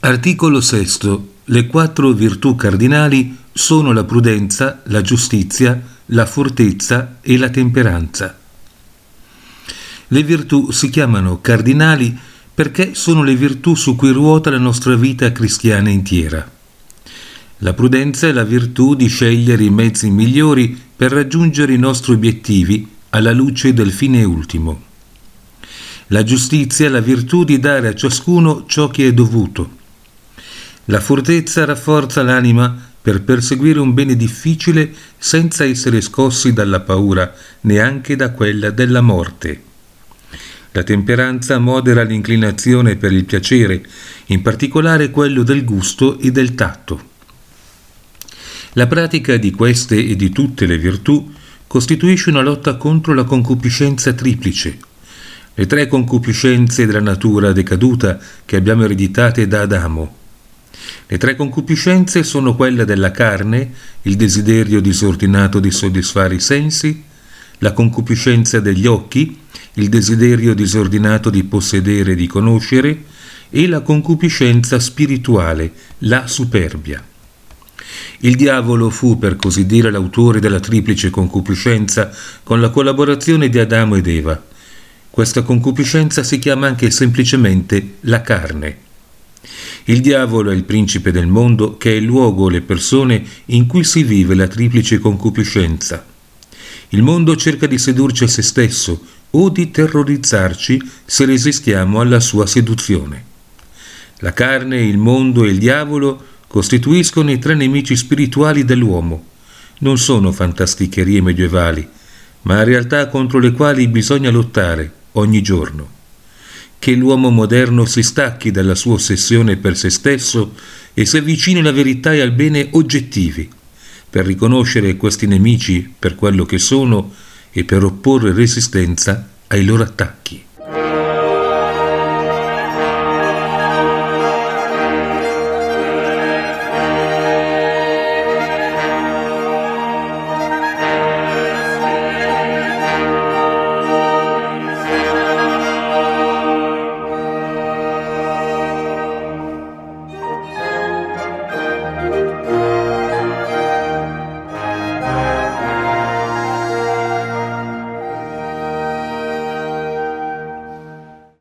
Articolo 6. Le quattro virtù cardinali sono la prudenza, la giustizia, la fortezza e la temperanza. Le virtù si chiamano cardinali perché sono le virtù su cui ruota la nostra vita cristiana intera. La prudenza è la virtù di scegliere i mezzi migliori per raggiungere i nostri obiettivi alla luce del fine ultimo. La giustizia è la virtù di dare a ciascuno ciò che è dovuto. La fortezza rafforza l'anima per perseguire un bene difficile senza essere scossi dalla paura, neanche da quella della morte. La temperanza modera l'inclinazione per il piacere, in particolare quello del gusto e del tatto. La pratica di queste e di tutte le virtù costituisce una lotta contro la concupiscenza triplice, le tre concupiscenze della natura decaduta che abbiamo ereditate da Adamo, le tre concupiscenze sono quella della carne, il desiderio disordinato di soddisfare i sensi, la concupiscenza degli occhi, il desiderio disordinato di possedere e di conoscere, e la concupiscenza spirituale, la superbia. Il diavolo fu, per così dire, l'autore della triplice concupiscenza con la collaborazione di Adamo ed Eva. Questa concupiscenza si chiama anche semplicemente la carne. Il diavolo è il principe del mondo che è il luogo o le persone in cui si vive la triplice concupiscenza. Il mondo cerca di sedurci a se stesso o di terrorizzarci se resistiamo alla sua seduzione. La carne, il mondo e il diavolo costituiscono i tre nemici spirituali dell'uomo. Non sono fantasticherie medievali, ma realtà contro le quali bisogna lottare ogni giorno che l'uomo moderno si stacchi dalla sua ossessione per se stesso e si avvicini alla verità e al bene oggettivi, per riconoscere questi nemici per quello che sono e per opporre resistenza ai loro attacchi.